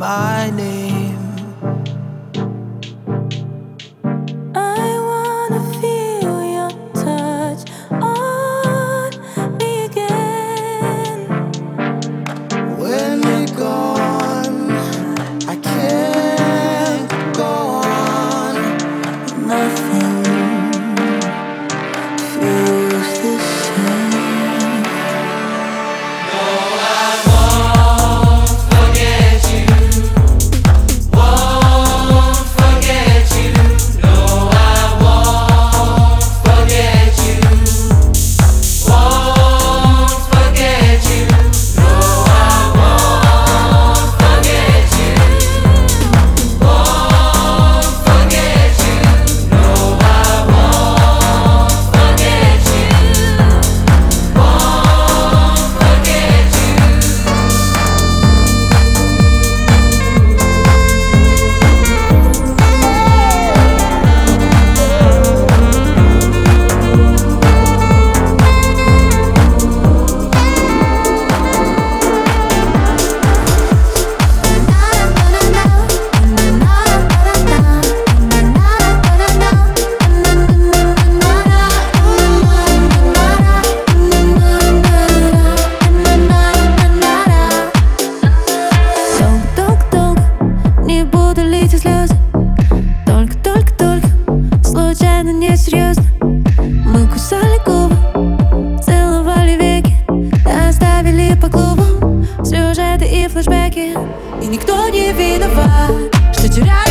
Не серьезно флешбеки И никто не виноват, что теряет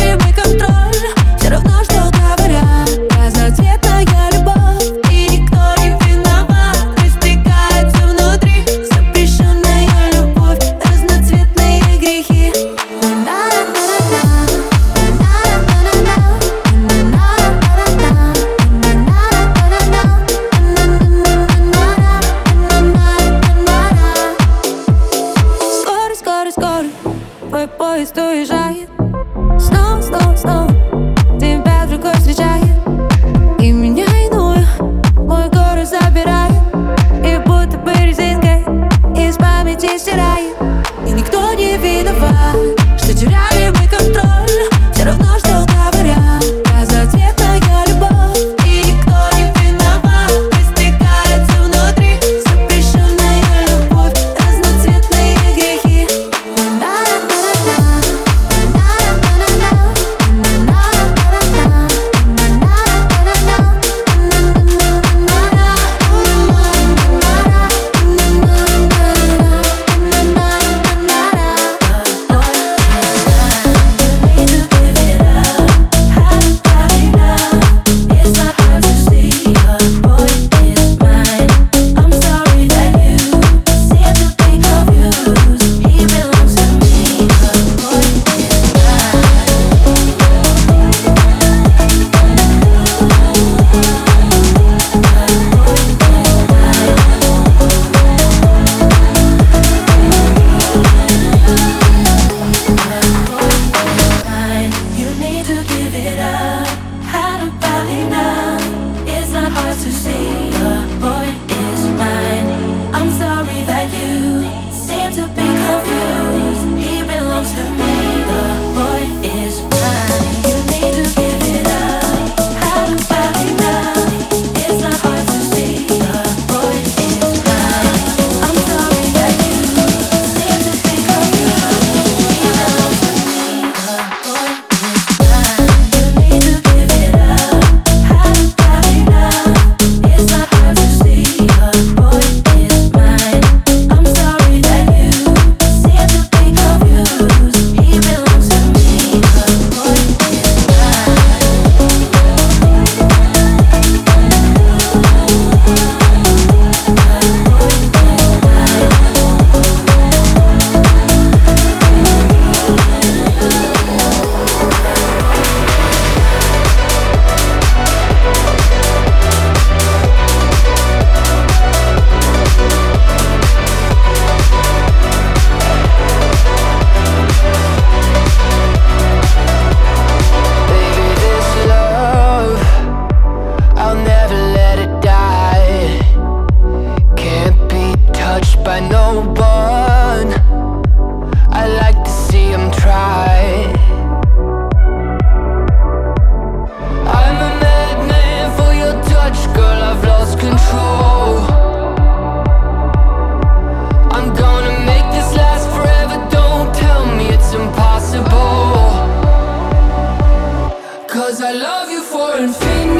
and fade